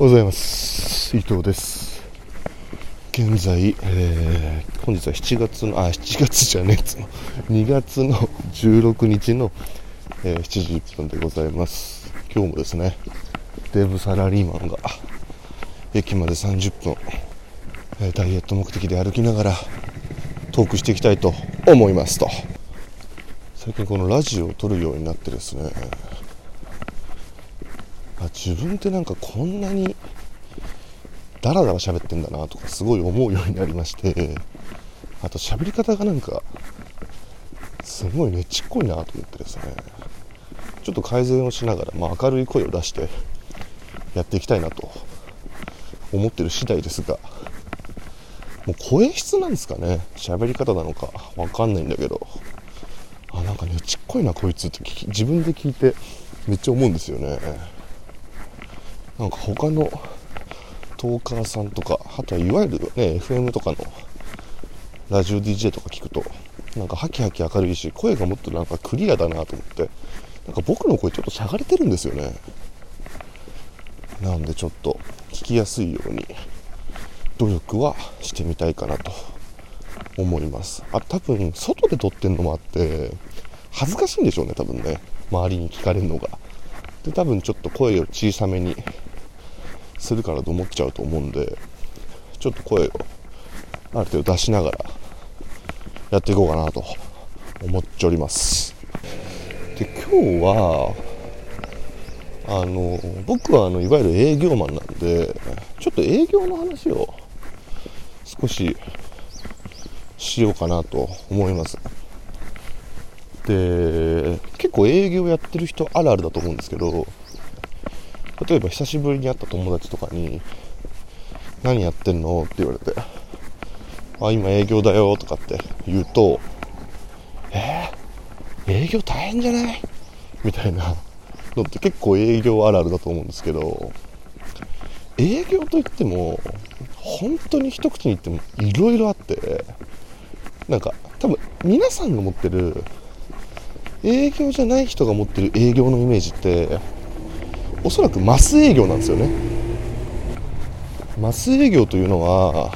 おはようございます。伊藤です。現在、えー、本日は7月のあ7月じゃねえ。つの2月の16日の、えー、7時1分でございます。今日もですねデブサラリーマンが駅まで30分、えー、ダイエット目的で歩きながらトークしていきたいと思いますと。最近このラジオを撮るようになってですねあ自分ってなんかこんなにダラダラ喋ってんだなとかすごい思うようになりましてあと喋り方がなんかすごいねちっこいなと思ってですね。ちょっと改善をしながら、まあ、明るい声を出してやっていきたいなと思ってる次第ですがもう声質なんですかね。喋り方なのかわかんないんだけど。あなんかねちっこいなこいつって自分で聞いてめっちゃ思うんですよね。なんか他のトーカーさんとかあとはいわゆるね FM とかのラジオ DJ とか聞くとなんかハキハキ明るいし声がもっとなんかクリアだなと思ってなんか僕の声ちょっとしゃがれてるんですよね。なんでちょっと聞きやすいように努力はしてみたいかなと思います。あ多分外で撮ってんのもあって恥ずかしいんでしょうね多分ね。周りに聞かれるのが。で多分ちょっと声を小さめにするからと思っちゃうと思うんでちょっと声をある程度出しながらやっていこうかなと思っております。で今日はあの僕はあのいわゆる営業マンなんでちょっと営業の話を少ししようかなと思います。で結構営業やってる人あるあるだと思うんですけど例えば久しぶりに会った友達とかに「何やってんの?」って言われて「あ今営業だよ」とかって言うと「えー、営業大変じゃない?」みたいなのって結構営業あるあるだと思うんですけど営業といっても本当に一口に言ってもいろいろあってなんか多分皆さんが持ってる営業じゃない人が持ってる営業のイメージっておそらくマス営業なんですよね。マス営業というのは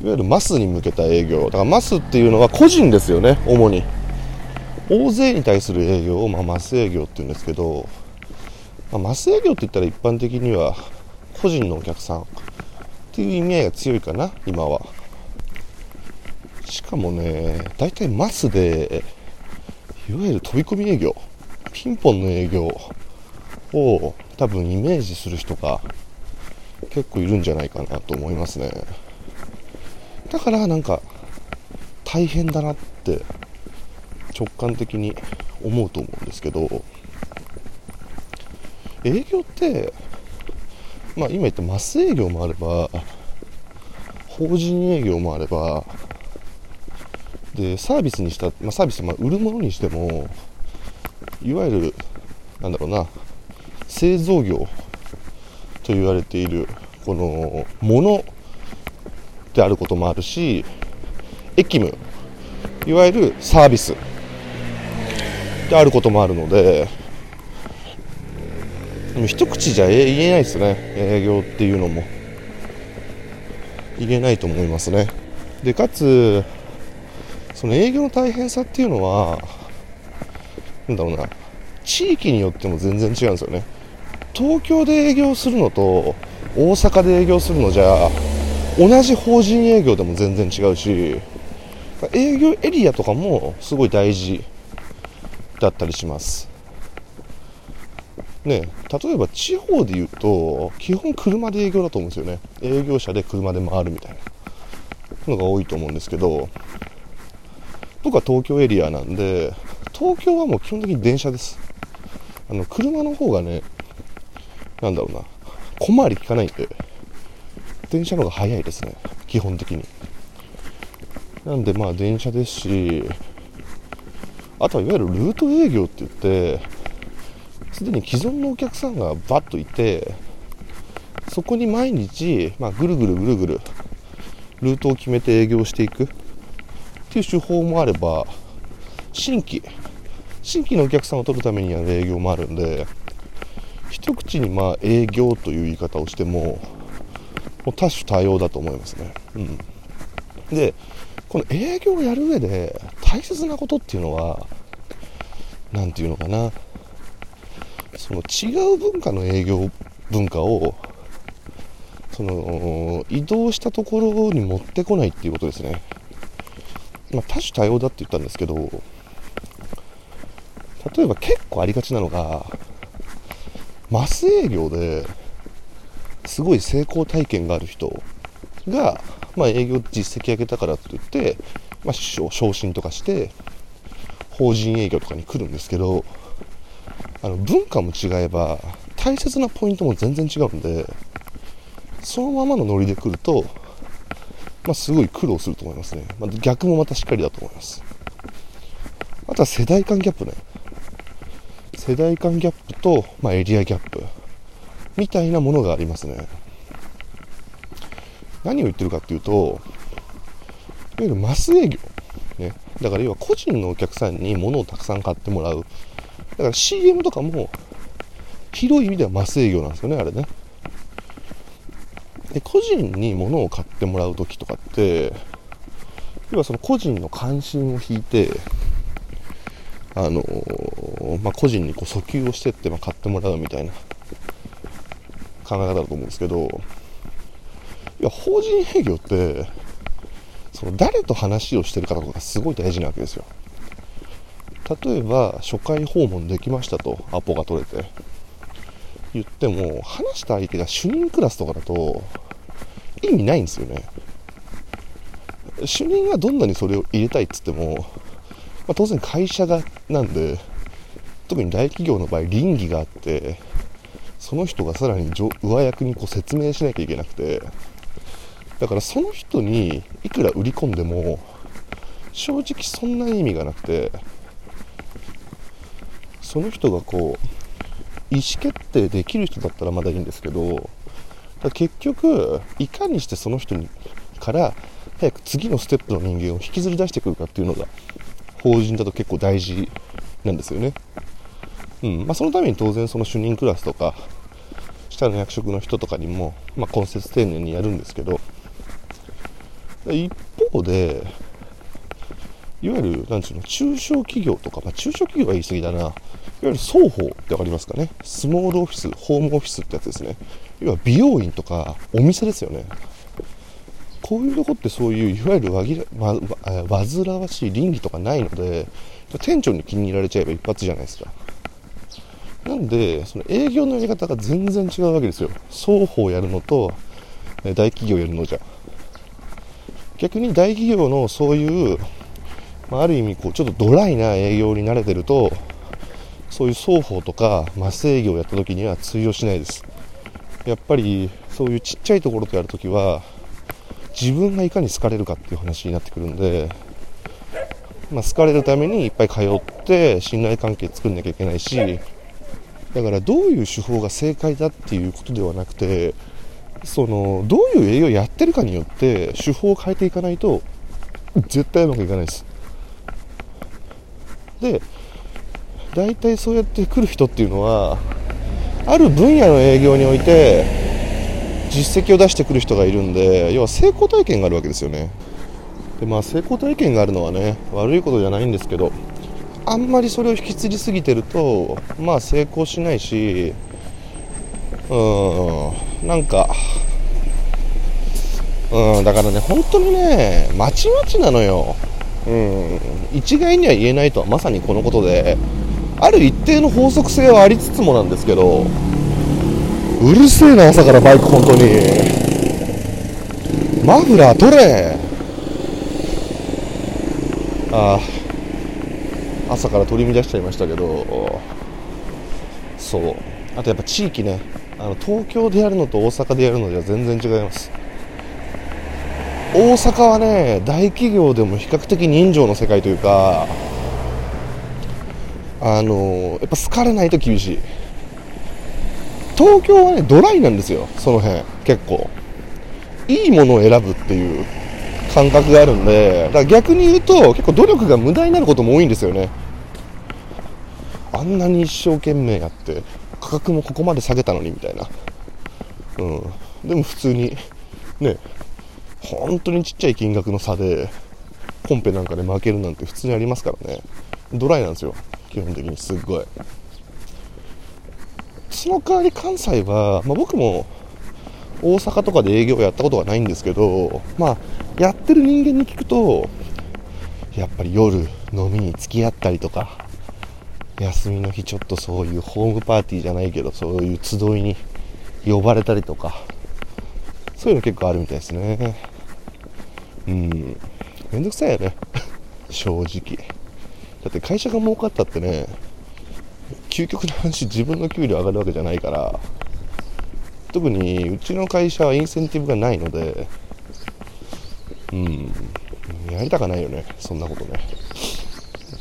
いわゆるマスに向けた営業。だからマスっていうのは個人ですよね主に。大勢に対する営業を、まあ、マス営業っていうんですけど、まあ、マス営業って言ったら一般的には個人のお客さんっていう意味合いが強いかな今は。しかもね大体マスでいわゆる飛び込み営業ピンポンの営業を多分イメージする人が結構いるんじゃないかなと思いますね。だからなんか大変だなって直感的に思うと思うんですけど営業ってまあ今言ったマス営業もあれば法人営業もあればでサービスにした、まあ、サービス、まあ、売るものにしてもいわゆるなんだろうな製造業と言われているこのものであることもあるし役務いわゆるサービスであることもあるので一口じゃ言えないですね。営業っていうのも。言えないと思いますね。でかつその営業の大変さっていうのはなんだろうな。地域によっても全然違うんですよね。東京で営業するのと大阪で営業するのじゃ同じ法人営業でも全然違うし営業エリアとかもすごい大事だったりします。ね例えば地方で言うと基本車で営業だと思うんですよね。営業車で車で回るみたいなのが多いと思うんですけど僕は東京エリアなんで東京はもう基本的に電車です。あの車の方がねなんだろうな。小回り効かないんで電車の方が早いですね。基本的に。なんでまあ電車ですしあとはいわゆるルート営業って言ってすでに既存のお客さんがバッといてそこに毎日、まあ、ぐるぐるぐるぐるルートを決めて営業していく。っていう手法もあれば新規新規のお客さんを取るためにやる営業もあるんで一口にまあ営業という言い方をしてももう多種多様だと思いますね、うん、でこの営業をやる上で大切なことっていうのは何て言うのかな。その違う文化の営業文化をその移動したところに持ってこないっていうことですね、まあ、多種多様だって言ったんですけど例えば結構ありがちなのがマス営業ですごい成功体験がある人が、まあ、営業実績上げたからといって、まあ、昇進とかして法人営業とかに来るんですけどあの文化も違えば大切なポイントも全然違うんでそのままのノリで来ると、まあ、すごい苦労すると思いますね、まあ、逆もまたしっかりだと思います。あとは世代間ギャップね。世代間ギャップと、まあ、エリアギャップみたいなものがありますね。何を言ってるかっていうといわゆるマス営業、ね、だから要は個人のお客さんに物をたくさん買ってもらう。だから CM とかも広い意味ではマス営業なんですよねあれね。で個人に物を買ってもらう時とかって要はその個人の関心を引いてあのー、まあ、個人にこう訴求をしてって、まあ、買ってもらうみたいな考え方だと思うんですけどいや法人営業ってその誰と話をしてるかとかすごい大事なわけですよ。例えば初回訪問できましたとアポが取れて言っても話した相手が主任クラスとかだと意味ないんですよね。主任がどんなにそれを入れたいっつってもまあ、当然会社がなんで特に大企業の場合倫理があってその人がさらに上役にこう説明しなきゃいけなくてだからその人にいくら売り込んでも正直そんなに意味がなくてその人がこう意思決定できる人だったらまだいいんですけど結局いかにしてその人にから早く次のステップの人間を引きずり出してくるかっていうのが法人だと結構大事なんですよね。うん。まあ、そのために当然その主任クラスとか下の役職の人とかにも、まあ、根節丁寧にやるんですけど。一方でいわゆるなんていうの中小企業とか、まあ、中小企業は言い過ぎだな。いわゆる双方って分かりますかね。スモールオフィスホームオフィスってやつですね。要は美容院とかお店ですよね。こういうとこってそういういわゆるわぎら、ま、煩わしい倫理とかないので店長に気に入られちゃえば一発じゃないですか。なんでその営業のやり方が全然違うわけですよ。双方やるのと大企業やるのじゃ。逆に大企業のそういう、まあ、ある意味こうちょっとドライな営業に慣れてるとそういう双方とかマス営業をやった時には通用しないです。やっぱりそういうちっちゃいところとやるときは自分がいかに好かれるかっていう話になってくるんで、まあ、好かれるためにいっぱい通って信頼関係作んなきゃいけないしだからどういう手法が正解だっていうことではなくてそのどういう営業をやってるかによって手法を変えていかないと絶対うまくいかないです。で大体そうやって来る人っていうのはある分野の営業において実績を出してくる人がいるんで要は成功体験があるわけですよね。でまあ成功体験があるのはね悪いことじゃないんですけどあんまりそれを引き継ぎすぎてるとまあ成功しないしうんなんかうんだからね本当にねまちまちなのよ。うん一概には言えないとはまさにこのことで。ある一定の法則性はありつつもなんですけどうるせえな朝からバイク本当に。マフラー取れ。ああ。朝から取り乱しちゃいましたけど。そう。あとやっぱ地域ね。あの東京でやるのと大阪でやるのでは全然違います。大阪はね大企業でも比較的人情の世界というかあのやっぱ好かれないと厳しい。東京はね、ドライなんですよ、その辺、結構。いいものを選ぶっていう感覚があるんで、だから逆に言うと、結構努力が無駄になることも多いんですよね。あんなに一生懸命やって、価格もここまで下げたのにみたいな、うん、でも普通にね本当にちっちゃい金額の差でコンペなんかで負けるなんて普通にありますからね。ドライなんですよ。基本的に。すっごい。その代わり関西は、まあ、僕も大阪とかで営業やったことがないんですけど、まあ、やってる人間に聞くとやっぱり夜飲みに付き合ったりとか休みの日ちょっとそういうホームパーティーじゃないけどそういう集いに呼ばれたりとかそういうの結構あるみたいですね。うん。めんどくさいよね。正直。だって会社が儲かったってね究極の話自分の給料上がるわけじゃないから特にうちの会社はインセンティブがないのでうんやりたかないよねそんなことね。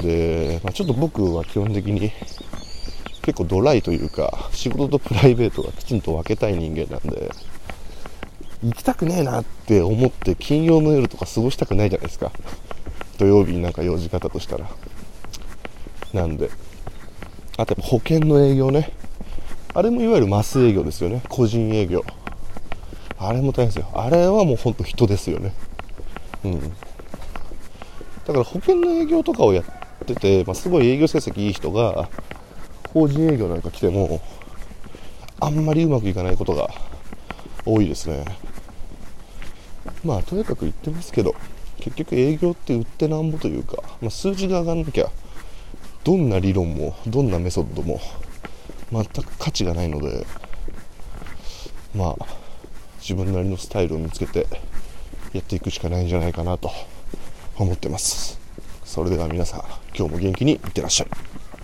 で、まあ、ちょっと僕は基本的に結構ドライというか仕事とプライベートがきちんと分けたい人間なんで行きたくねえなって思って金曜の夜とか過ごしたくないじゃないですか。土曜日になんか用事方としたら。なんであと保険の営業ね。あれもいわゆるマス営業ですよね。個人営業。あれも大変ですよ。あれはもうほんと人ですよね。うん。だから保険の営業とかをやってて、まあ、すごい営業成績いい人が法人営業なんか来てもあんまりうまくいかないことが多いですね。まあとにかく言ってますけど結局営業って売ってなんぼというか、まあ、数字が上がんなきゃどんな理論もどんなメソッドも全く価値がないのでまあ自分なりのスタイルを見つけてやっていくしかないんじゃないかなと思ってます。それでは皆さん今日も元気にいってらっしゃい。